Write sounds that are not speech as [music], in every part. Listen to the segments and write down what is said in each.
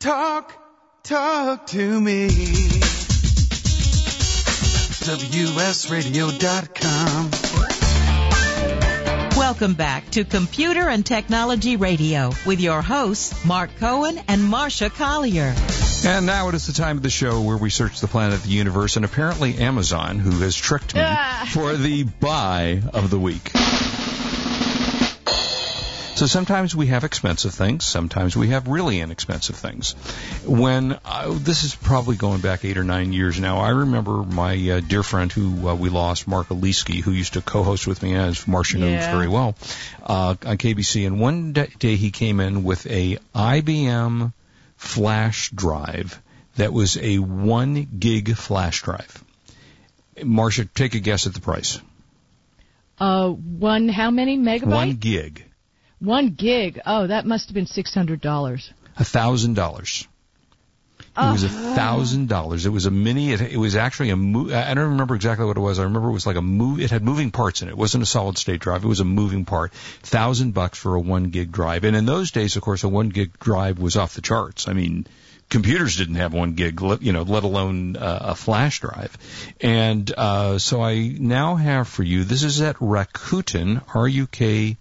Talk, talk to me. WSRadio.com. Welcome back to Computer and Technology Radio with your hosts, Mark Cohen and Marsha Collier. And now it is the time of the show where we search the planet of the universe, and apparently Amazon, who has tricked me, ah. for the buy of the week. [laughs] So sometimes we have expensive things, sometimes we have really inexpensive things. When I, this is probably going back eight or nine years now, I remember my uh, dear friend who uh, we lost, Mark Aliski, who used to co-host with me as Marsha knows Yeah. very well uh, on KBC, and one day he came in with a IBM flash drive that was a one gig flash drive. Marsha, take a guess at the price. Uh, one, how many megabytes? One gig, One gig. Oh, that must have been six hundred dollars. a thousand dollars. It was a thousand dollars. It was a mini. It, it was actually a. Mo- I don't remember exactly what it was. I remember it was like a move. It had moving parts in it. It wasn't a solid state drive. It was a moving part. Thousand bucks for a one gig drive. And in those days, of course, a one gig drive was off the charts. I mean, computers didn't have one gig, you know, let alone uh, a flash drive. And uh, so I now have for you. This is at Rakuten. R U K.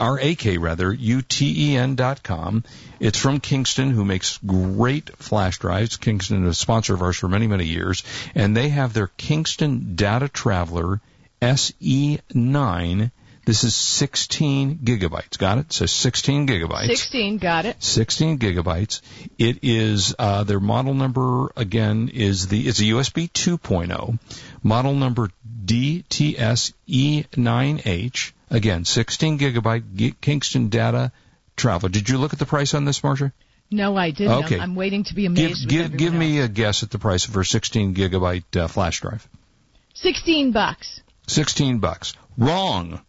R-A-K rather, U-T-E-N dot com. It's from Kingston, who makes great flash drives. Kingston is a sponsor of ours for many, many years. And they have their Kingston Data Traveler SE9. This is 16 gigabytes. Got it? So 16 gigabytes. Sixteen, got it. 16 gigabytes. It is uh, their model number again is the it's a USB 2.0 model number DTS-E9H. Again, 16 gigabyte G- Kingston data travel. Did you look at the price on this, Marsha? No, I didn't. Okay. I'm, I'm waiting to be Give amazed. give everyone give me a guess at the price for a 16 gigabyte uh, flash drive. sixteen bucks. 16 bucks. Wrong.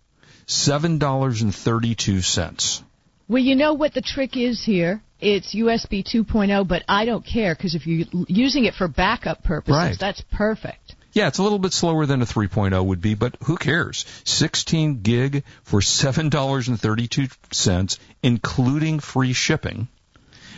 Seven dollars and thirty-two cents. Well, you know what the trick is here? It's USB 2.0, but I don't care because if you're using it for backup purposes, Right. that's perfect. Yeah, it's a little bit slower than a 3.0 would be, but who cares? 16 gig for $7.32, including free shipping.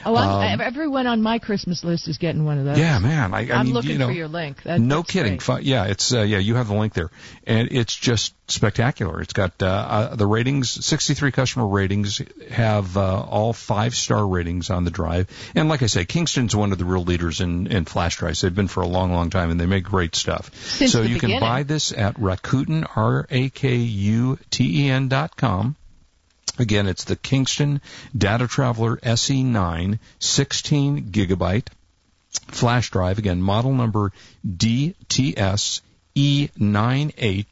Oh, Um, everyone on my Christmas list is getting one of those. Yeah, man. I, I I'm mean, looking you know, for your link. That, no kidding. Yeah, it's uh, yeah. You have the link there, and it's just spectacular. It's got uh, uh, the ratings. 63 customer ratings have uh, all five star ratings on the drive, and like I say, Kingston's one of the real leaders in in flash drives. They've been for a long, long time, and they make great stuff. Since so you can buy this at Rakuten R A K U T E N dot com. Again, it's the Kingston Data Traveler SE9 16 gigabyte flash drive. Again, model number DTS E98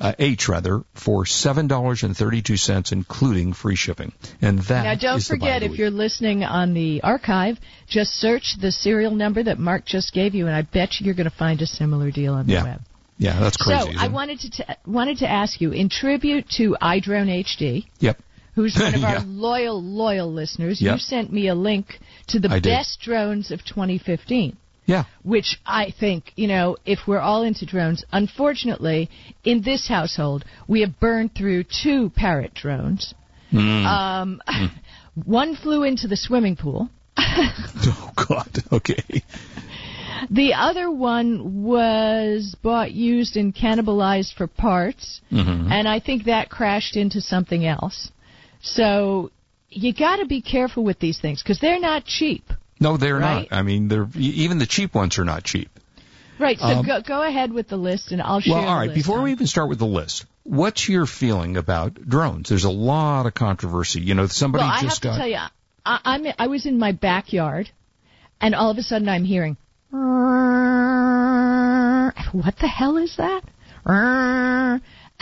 uh, H rather for seven dollars and thirty two cents, including free shipping. And that Now, don't forget, if you're listening on the archive, just search the serial number that Mark just gave you, and I bet you you're going to find a similar deal on the Yeah. web. yeah, that's crazy. so, I wanted to t- wanted to ask you, in tribute to iDrone HD, Yep. Who's [laughs] one of Yeah. our loyal, loyal listeners, Yep. you sent me a link to the I did. best drones of 2015. Yeah. Which I think, you know, if we're all into drones, unfortunately, in this household, we have burned through two Parrot drones. Mm. Um, [laughs] one flew into the swimming pool. [laughs] oh God. Okay. The other one was bought, used, and cannibalized for parts, Mhm. and I think that crashed into something else. So you got to be careful with these things because they're not cheap. No, they're Right? not. I mean, they're even the cheap ones are not cheap. Right. So Um, go, go ahead with the list, and I'll share. Well, all right. Before on- we even start with the list, what's your feeling about drones? There's a lot of controversy. You know, somebody well, I have just to tell you, I, I'm I was in my backyard, and all of a sudden I'm hearing. What the hell is that?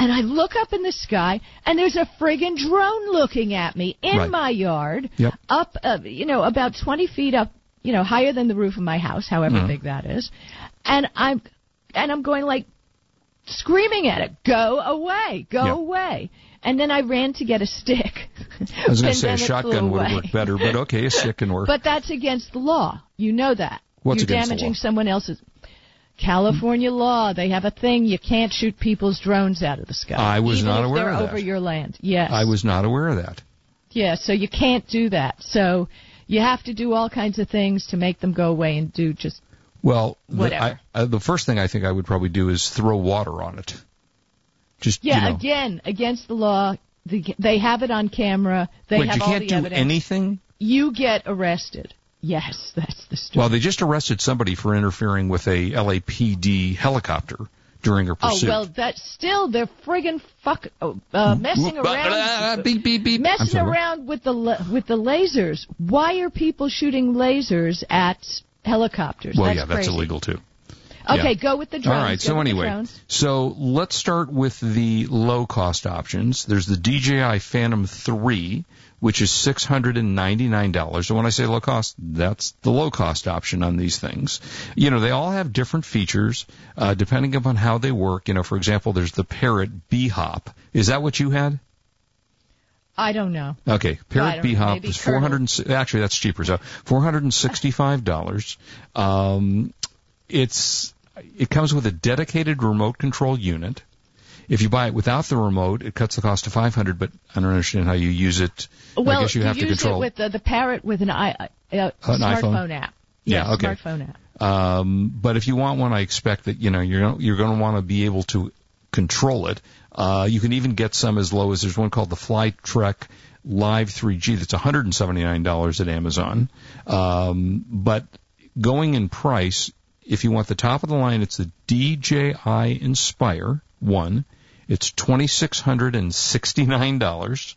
And I look up in the sky, and there's a friggin' drone looking at me in Right. my yard, Yep. up, uh, you know, about 20 feet up, you know, higher than the roof of my house, however Mhm. big that is, and I'm, and I'm going like, screaming at it, "Go away! Go Yeah. away!" And then I ran to get a stick. I was going [laughs] to say a then it flew shotgun would have worked better, but okay, a stick can work. [laughs] But that's against the law. You know that. What's You're against the damaging someone else's. California law. They have a thing. You can't shoot people's drones out of the sky. I was not aware of that. over your land. Yes. I was not aware of that. Yeah. So you can't do that. So You have to do all kinds of things to make them go away and do just Well, the, Whatever. I, uh, the first thing I think I would probably do is throw water on it. Just yeah. you know, Again, against the law. The, they have it on camera. They wait, have you all can't the do evidence. anything. You get arrested. Yes, that's the story. Well, they just arrested somebody for interfering with a LAPD helicopter during a oh well, that's still they're friggin' fuck oh, uh, messing around. uh, beep, beep, beep. Messing around with the with the lasers. Why are people shooting lasers at helicopters? Well, that's yeah, that's illegal too. Okay, yeah. go with the drones. All right. Go So anyway, so let's start with the low cost options. There's the DJI Phantom 3, which is $699. And when I say low cost, that's the low cost option on these things. You know, they all have different features, uh, depending upon how they work. You know, for example, there's the Parrot Bebop. Is that what you had? I don't know. Okay, Parrot Bebop is four hundred. Actually, that's cheaper. So four hundred and sixty-five dollars. Um, it's it comes with a dedicated remote control unit. If you buy it without the remote, it cuts the cost to five hundred. But I don't understand how you use it. Well, I guess you have to control. it with the, the parrot with an i uh, An smartphone iPhone? app. Yeah, Yes, okay. Smartphone app. Um, but if you want one, I expect that you know you're you're going to want to be able to control it. Uh, you can even get some as low as there's one called the Flytrex Live 3G that's $179 at Amazon. Um, but going in price, if you want the top of the line, it's the DJI Inspire one. It's twenty six hundred and sixty nine dollars.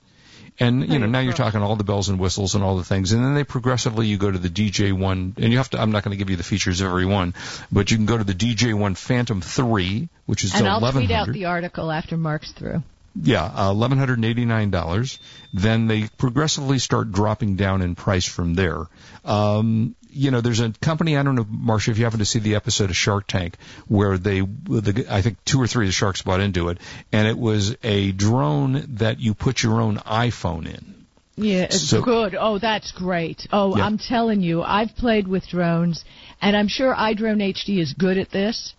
And you know now you're talking all the bells and whistles and all the things, and then they progressively you go to the DJ one, and you have to. I'm not going to give you the features of every one, but you can go to the DJ one Phantom three, which is And I'll tweet out the article after Mark's through. Yeah, uh, eleven hundred and eighty nine dollars. Then they progressively start dropping down in price from there. Um, you know, there's a company. I don't know, Marsha, if you happen to see the episode of Shark Tank where they, the, I think two or three of the sharks bought into it, and it was a drone that you put your own iPhone in. Yeah, it's So- good. Oh, that's great. Oh, Yeah. I'm telling you, I've played with drones, and I'm sure iDrone HD is good at this.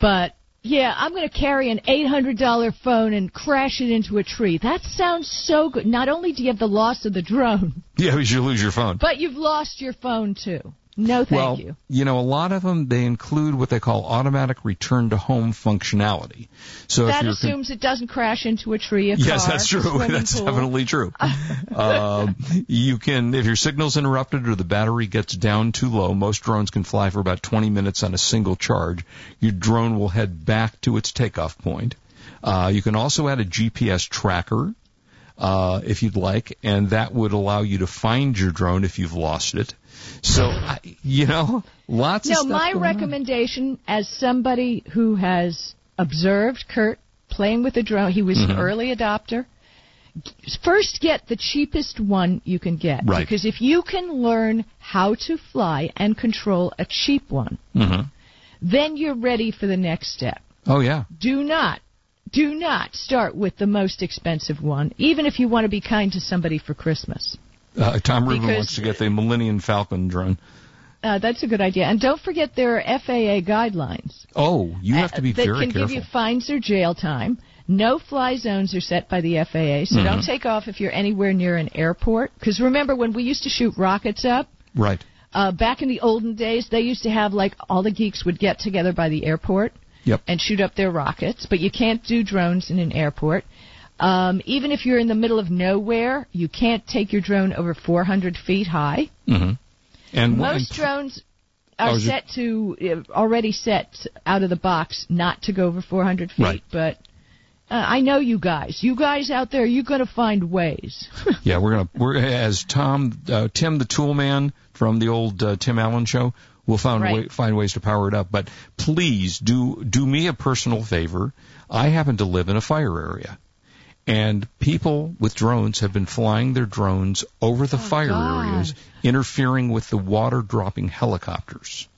But yeah, I'm going to carry an $800 phone and crash it into a tree. That sounds so good. Not only do you have the loss of the drone, Yeah, because you lose your phone. but you've lost your phone too. No, thank you. well, you. know, a lot of them they include what they call automatic return to home functionality. So That assumes it doesn't crash into a tree, a Yes, car, that's true. [laughs] That's pool. definitely true. [laughs] um, you can, if your signal's interrupted or the battery gets down too low, most drones can fly for about 20 minutes on a single charge. Your drone will head back to its takeoff point. Uh, you can also add a GPS tracker, uh, if you'd like, and that would allow you to find your drone if you've lost it. So, I, you know, lots of No, stuff. my going on. recommendation as somebody who has observed Kurt playing with a drone, he was Mm-hmm. an early adopter. First, get the cheapest one you can get. Right. Because if you can learn how to fly and control a cheap one, Mhm. then you're ready for the next step. Oh yeah. Do not, do not start with the most expensive one, even if you want to be kind to somebody for Christmas. Uh, Tom Rubin Because- wants to get the Millennium Falcon drone. Uh, that's a good idea. And don't forget there are FAA guidelines. Oh, you have to be uh, that very can careful. give you fines or jail time. No fly zones are set by the FAA, so Mm-hmm. don't take off if you're anywhere near an airport. Because remember when we used to shoot rockets up, right. uh, back in the olden days, they used to have like all the geeks would get together by the airport Yep. and shoot up their rockets, but you can't do drones in an airport. Um, even if you're in the middle of nowhere, you can't take your drone over 400 feet high. Mm-hmm. And Most one- drones Oh, are set to uh, already set out of the box not to go over 400 feet. Right. But uh, I know you guys. You guys out there, you're going to find ways. [laughs] Yeah, we're gonna we're as Tom uh, Tim the Tool Man from the old uh, Tim Allen show. We'll find Right. way, find ways to power it up. But please do do me a personal favor. I happen to live in a fire area, and people with drones have been flying their drones over the oh, fire Oh, God. areas, interfering with the water dropping helicopters.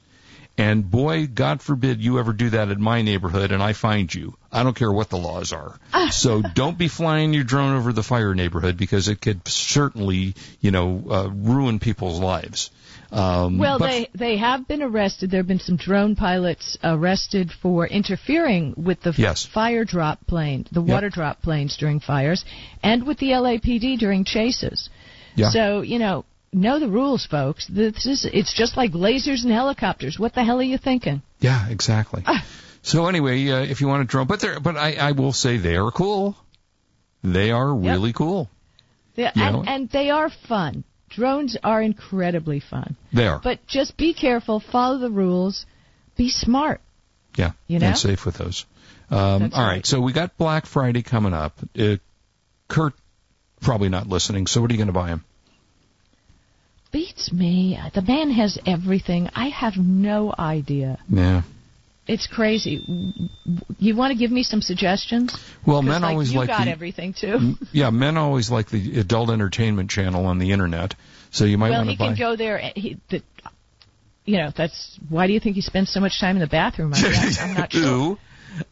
And boy, God forbid you ever do that in my neighborhood and I find you. I don't care what the laws are. so don't be flying your drone over the fire neighborhood because it could certainly, you know, uh, ruin people's lives. Um, well, but- they they have been arrested. There have been some drone pilots arrested for interfering with the Yes. fire drop plane, the water drop planes during fires, and with the LAPD during chases. Yeah. So you know, know the rules, folks. This is it's just like lasers and helicopters. What the hell are you thinking? Yeah, exactly. Ah. So anyway, uh, if you want to drone, but they're, but I, I will say they are cool. They are really cool. They- You and, and they are fun. Drones are incredibly fun. They are. But just be careful, follow the rules, be smart. yeah, you know? and safe with those. Um, That's all right. right. so we got Black Friday coming up. Uh, Kurt probably not listening. So what are you going to buy him? Beats me. The man has everything. I have no idea. Yeah. It's crazy. You want to give me some suggestions? Well, men always like, always you like got the, everything too. yeah, men always like the adult entertainment channel on the internet. So you might well, want he to buy. can go there. He, the, you know, that's why do you think he spends so much time in the bathroom? I guess? I'm not [laughs] sure.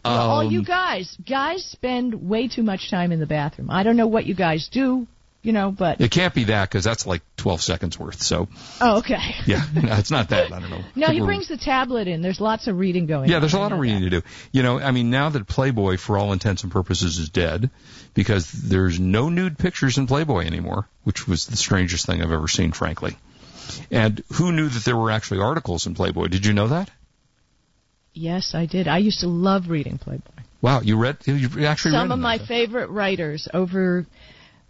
Well, all Um, you guys, guys spend way too much time in the bathroom. I don't know what you guys do, you know, but It can't be that because that's like 12 seconds worth. So oh, okay. [laughs] yeah, no, it's not that. I don't know. No, he brings the tablet in. There's lots of reading going. On. Yeah, on. there's a lot of reading that. to do. You know, I mean, now that Playboy, for all intents and purposes, is dead, because there's no nude pictures in Playboy anymore, which was the strangest thing I've ever seen, frankly. And who knew that there were actually articles in Playboy? Did you know that? Yes, I did. I used to love reading Playboy. Wow, you read? You actually read Some of my that. favorite writers over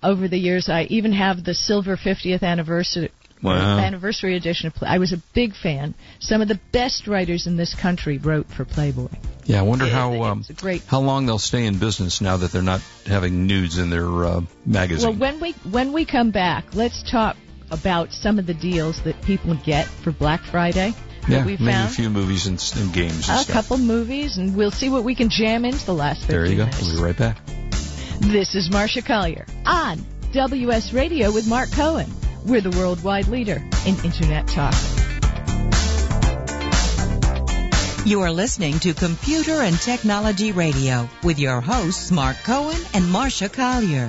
over the years. I even have the silver 50th anniversary Wow. anniversary edition of Play. I was a big fan. Some of the best writers in this country wrote for Playboy. Yeah, I wonder how um, great. how long they'll stay in business now that they're not having nudes in their uh, magazine. Well, when we when we come back, let's talk about some of the deals that people get for Black Friday. yeah, that we maybe a few movies and, and games and a stuff. couple movies, and we'll see what we can jam into the last 15 there you go. minutes. We'll be right back. This is Marsha Collier on WS Radio with Mark Cohen. We're the worldwide leader in Internet talk. You are listening to Computer and Technology Radio with your hosts Mark Cohen and Marcia Collier.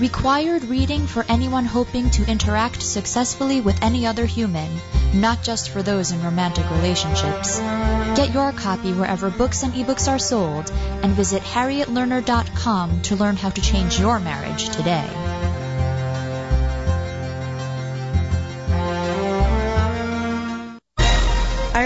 required reading for anyone hoping to interact successfully with any other human, not just for those in romantic relationships. Get your copy wherever books and ebooks are sold and visit harrietlerner.com to learn how to change your marriage today.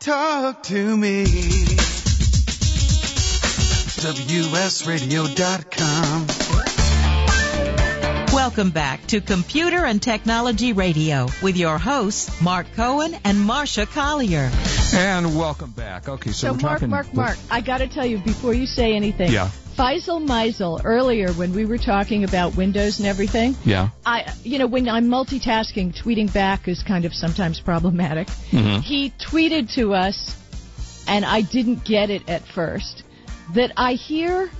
talk to me. WSRadio.com. Welcome back to Computer and Technology Radio with your hosts, Mark Cohen and Marsha Collier. And welcome back. Okay, so, So, we're Mark, talking. Mark, Mark, I got to tell you before you say anything. Yeah. Faisal Meisel, earlier when we were talking about Windows and everything, Yeah. I, you know, when I'm multitasking, tweeting back is kind of sometimes problematic. Mhm. He tweeted to us, and I didn't get it at first, that I hear,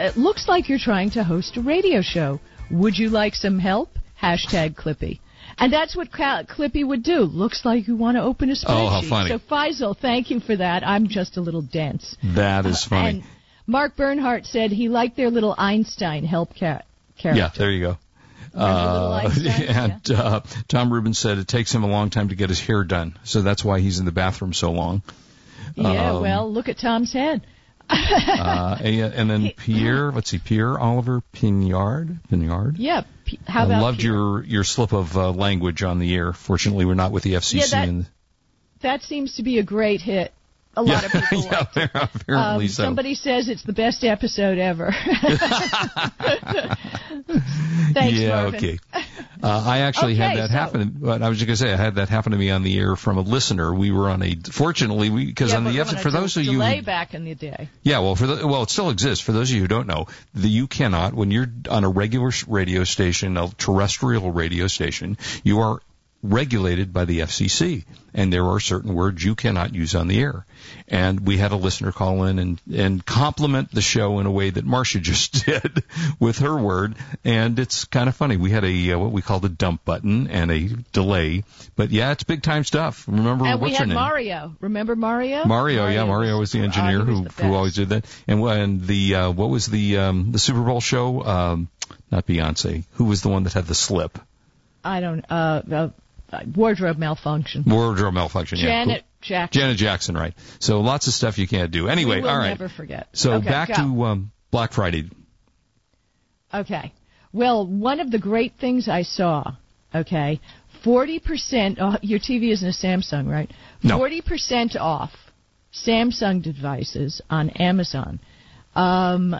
it looks like you're trying to host a radio show. Would you like some help? Hashtag Clippy. And that's what Clippy would do. Looks like you want to open a spreadsheet. Oh, how funny. So Faisal, thank you for that. I'm just a little dense. That is funny. And Mark Bernhardt said he liked their little Einstein help ca- character. Yeah, there you go. Uh, and [laughs] uh, Tom Rubin said it takes him a long time to get his hair done, so that's why he's in the bathroom so long. Yeah, Um, well, look at Tom's head. uh, and, and then [laughs] Pierre, let's see, Pierre Oliver Pignard, Pignard. Yeah. P- How about I loved Pierre? your your slip of uh, language on the air. Fortunately, we're not with the FCC. Yeah, that- That seems to be a great hit. A lot of [laughs] people yeah, liked it. apparently Um, so. Somebody says it's the best episode ever. [laughs] [laughs] Thanks, yeah, Marvin. okay. Uh, I actually had that so- happen. But I was just going to say I had that happen to me on the air from a listener. We were on a fortunately we because yeah, on the F- for those of you delay back in the day. Yeah, well, for the well, it still exists. For those of you who don't know, the, you cannot when you're on a regular radio station, a terrestrial radio station, you are regulated by the FCC, and there are certain words you cannot use on the air. And we had a listener call in and and compliment the show in a way that Marsha [laughs] just did with her word, and it's kind of funny. We had a uh, what we called a dump button and a delay, but yeah, it's big time stuff. Remember and we what's had her name? Remember Remember Mario? Mario, yeah, Mario was the engineer who the who always did that. And when the uh, what was the um, the Super Bowl show? Um, not Beyonce. Who was the one that had the slip? I don't. Uh, uh, wardrobe malfunction. Wardrobe malfunction. Yeah. Janet Cool. Jackson. Janet Jackson, right? So lots of stuff you can't do. Anyway, we will all right. never forget. So Okay, back go. to um, Black Friday. Okay. Well, one of the great things I saw, okay, 40%, oh, your TV isn't a Samsung, right? No. 40% off Samsung devices on Amazon. Um,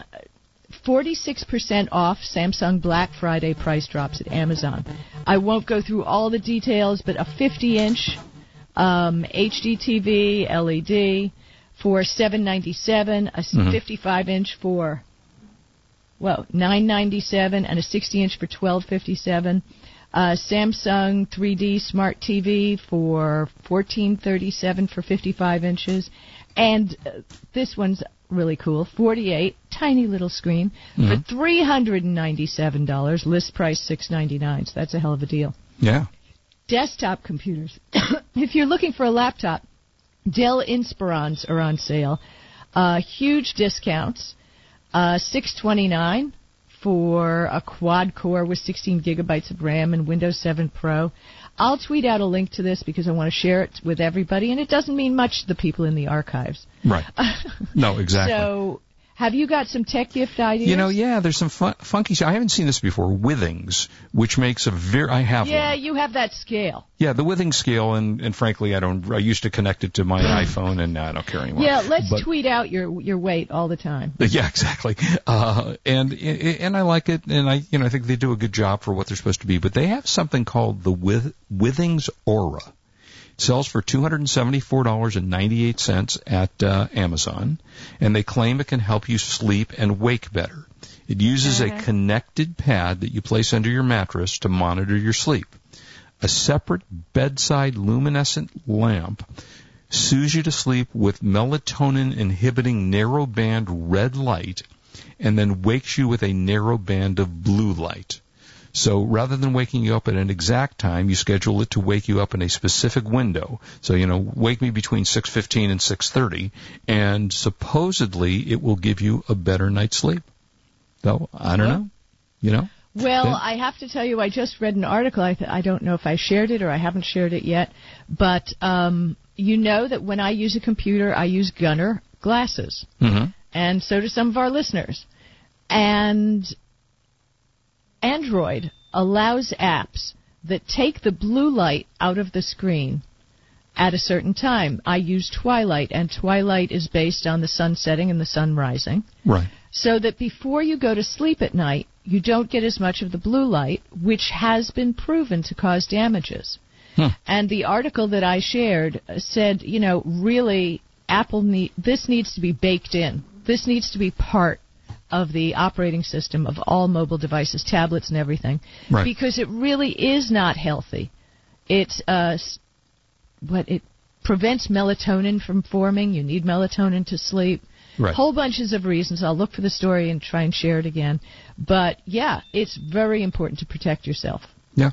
46% off Samsung Black Friday price drops at Amazon. I won't go through all the details, but a 50 inch um, HD TV LED for 797, a Mhm. 55 inch for well, 997 and a 60 inch for 1257. Uh, Samsung 3D Smart TV for 1437 for 55 inches, and uh, this one's really cool, 48 tiny little screen Mhm. for 397 dollars. List price 699. So that's a hell of a deal. Yeah. Desktop computers. [coughs] if you're looking for a laptop, Dell Inspirons are on sale. Uh, huge discounts. Uh, 629 for a quad core with 16 gigabytes of RAM and Windows 7 Pro. I'll tweet out a link to this because I want to share it with everybody, and it doesn't mean much to the people in the archives. Right. [laughs] No, exactly. So, have you got some tech gift ideas? you know, yeah, there's some fun, funky. I haven't seen this before. Withings, which makes a very. I have Yeah, one. you have that scale. Yeah, the Withings scale, and and frankly, I don't. I used to connect it to my [clears throat] iPhone, and I don't care anymore. Yeah, let's But- tweet out your your weight all the time. [laughs] Yeah, exactly. Uh, and and I like it, and I you know I think they do a good job for what they're supposed to be. But they have something called the With, Withings Aura. It sells for two hundred and seventy four dollars and ninety eight cents at uh, Amazon, and they claim it can help you sleep and wake better. It uses a connected pad that you place under your mattress to monitor your sleep. A separate bedside luminescent lamp soothes you to sleep with melatonin inhibiting narrow band red light and then wakes you with a narrow band of blue light. So rather than waking you up at an exact time, you schedule it to wake you up in a specific window. So, you know, wake me between 6.15 and 6.30 and supposedly it will give you a better night's sleep. Though, I don't know. You know? Well. I have to tell you, I just read an article. I, th- I don't know if I shared it or I haven't shared it yet, but um, you know that when I use a computer, I use Gunnar glasses, Mm-hmm. and so do some of our listeners. And Android allows apps that take the blue light out of the screen at a certain time. I use Twilight, and Twilight is based on the sun setting and the sun rising Right. so that before you go to sleep at night, you don't get as much of the blue light, which has been proven to cause damages. Hmm. And the article that I shared said, you know, really, Apple need this needs to be baked in. This needs to be part of the operating system of all mobile devices, tablets, and everything, Right. because it really is not healthy. It's uh, what it prevents melatonin from forming. You need melatonin to sleep. Right. Whole bunches of reasons. I'll look for the story and try and share it again. But yeah, it's very important to protect yourself. Yeah.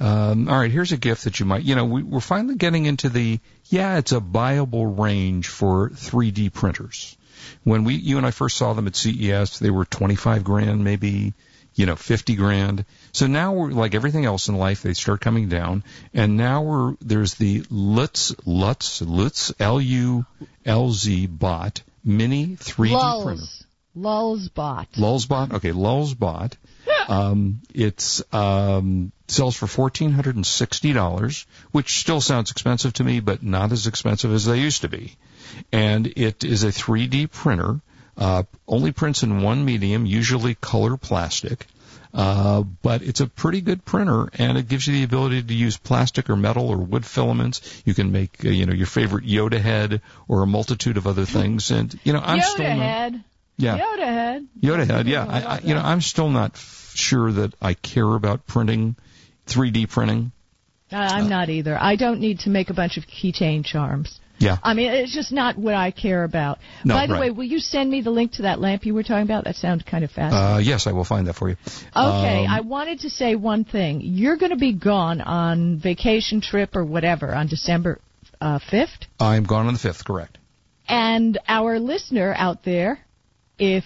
Um, all right, here's a gift that you might, you know, we, we're finally getting into the, yeah, it's a viable range for 3D printers. When we, you and I first saw them at CES, they were 25 grand, maybe, you know, 50 grand. So now we're, like everything else in life, they start coming down. And now we're, there's the Lutz, Lutz, Lutz, L-U-L-Z bot mini 3D printer. Lulz. Lulzbot. Lulzbot. Okay, Lulzbot. Um, it's um, sells for fourteen hundred and sixty dollars, which still sounds expensive to me, but not as expensive as they used to be. And it is a 3D printer. Uh, only prints in one medium, usually color plastic. Uh, but it's a pretty good printer, and it gives you the ability to use plastic or metal or wood filaments. You can make, uh, you know, your favorite Yoda head or a multitude of other things. And you know, I'm Yoda still not, head. yeah, Yoda head. Yoda head, yeah. I, I, you know, I'm still not sure that I care about printing, 3D printing. Uh, I'm not either. I don't need to make a bunch of keychain charms. Yeah. I mean, it's just not what I care about. No, By the right. way, will you send me the link to that lamp you were talking about? That sounds kind of fascinating. Uh, yes, I will find that for you. Okay, Um, I wanted to say one thing. You're going to be gone on vacation trip or whatever on December uh, 5th. I'm gone on the 5th, correct. And our listener out there, if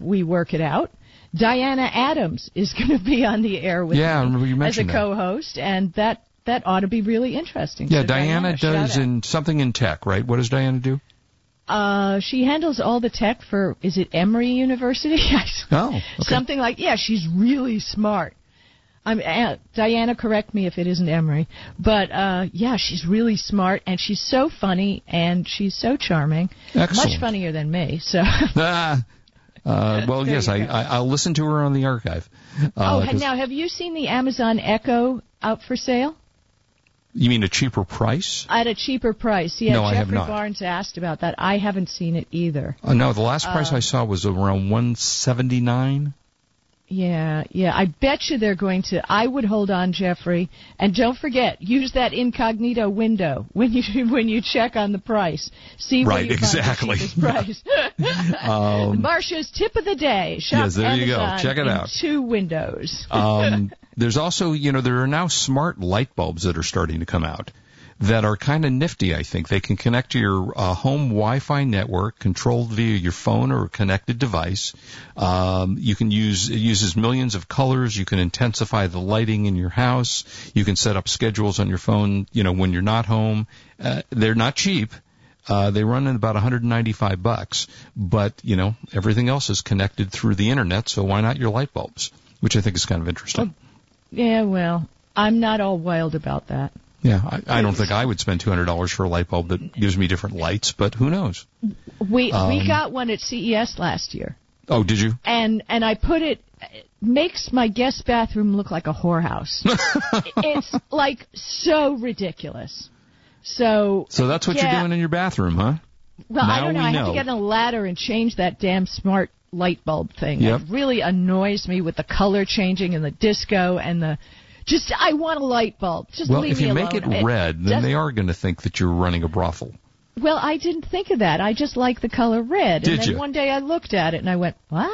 we work it out, Diana Adams is [laughs] going to be on the air with Yeah, me as a that. co-host, and that that ought to be really interesting. Yeah, So Diana shout does in something in tech, right? What does Diana do? Uh, she handles all the tech for is it Emory University? [laughs] Oh, okay. Something like yeah, she's really smart. I'm uh, Diana. Correct me if it isn't Emory, but uh, yeah, she's really smart and she's so funny and she's so charming. Excellent. Much funnier than me. So [laughs] ah, uh, well, There yes, I, I I'll listen to her on the archive. Uh, oh, now have you seen the Amazon Echo out for sale you mean a cheaper price? at a cheaper price? Yeah, No, I have Jeffrey not. Barnes asked about that. I haven't seen it either. Uh, no, the last price Uh, I saw was around 179. Yeah, yeah. I bet you they're going to. I would hold on, Jeffrey, and don't forget, use that incognito window [laughs] when you when you check on the price. See Right, exactly. price. [laughs] [laughs] Um, Marsha's tip of the day. Shop Yes, there you go. Check it out. Two windows. um, there's also, you know, there are now smart light bulbs that are starting to come out that are kind of nifty, I think. They can connect to your uh, home Wi-Fi network, controlled via your phone or connected device. Um, you can use, it uses millions of colors. You can intensify the lighting in your house. You can set up schedules on your phone, you know, when you're not home. Uh, they're not cheap. Uh, they run at about 195 bucks, but you know everything else is connected through the internet, so why not your light bulbs? Which I think is kind of interesting. Yeah, well, I'm not all wild about that. Yeah, I, I don't think I would spend two hundred dollars for a light bulb that gives me different lights, but who knows? We Um, we got one at CES last year. Oh, did you? and and I put it, it makes my guest bathroom look like a whorehouse. [laughs] it's like so ridiculous. So So that's what yeah, you're doing in your bathroom, huh? Well, I now don't know. we I have to get on a ladder and change that damn smart light bulb thing. Yep. It really annoys me with the color changing and the disco and the. Just I want a light bulb. Just well, leave if me you alone. make it red, then they are going to think that you're running a brothel. Well, I didn't think of that. I just like the color red. Did and then you? one day I looked at it and I went, "What?"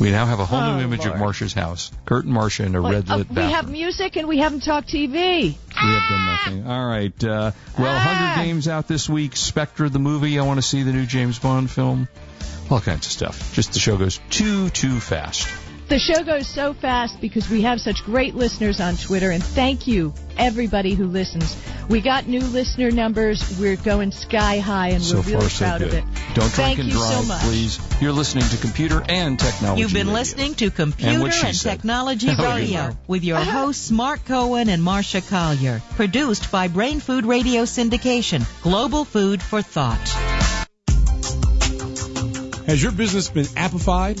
We now have a whole Oh, new image Lord. of Marsha's house. Kurt and Marsha in a Wait, red uh, lit we have music and we haven't talked TV. We have done nothing. All right. Uh, well, Ah. Hunger Games out this week. Spectre the movie. I want to see the new James Bond film. All kinds of stuff. Just the show goes too, too fast. The show goes so fast because we have such great listeners on Twitter, and thank you, everybody who listens. We got new listener numbers. We're going sky high, and so we're far, really so proud good. of it. Don't Thank drink and you drive, so much. please. You're listening to Computer and Technology. You've been Radio. listening to Computer what she and. Technology [laughs] Oh, Radio are. with your uh-huh. hosts Mark Cohen and Marsha Collier. Produced by Brain Food Radio Syndication. Global food for thought. Has your business been appified?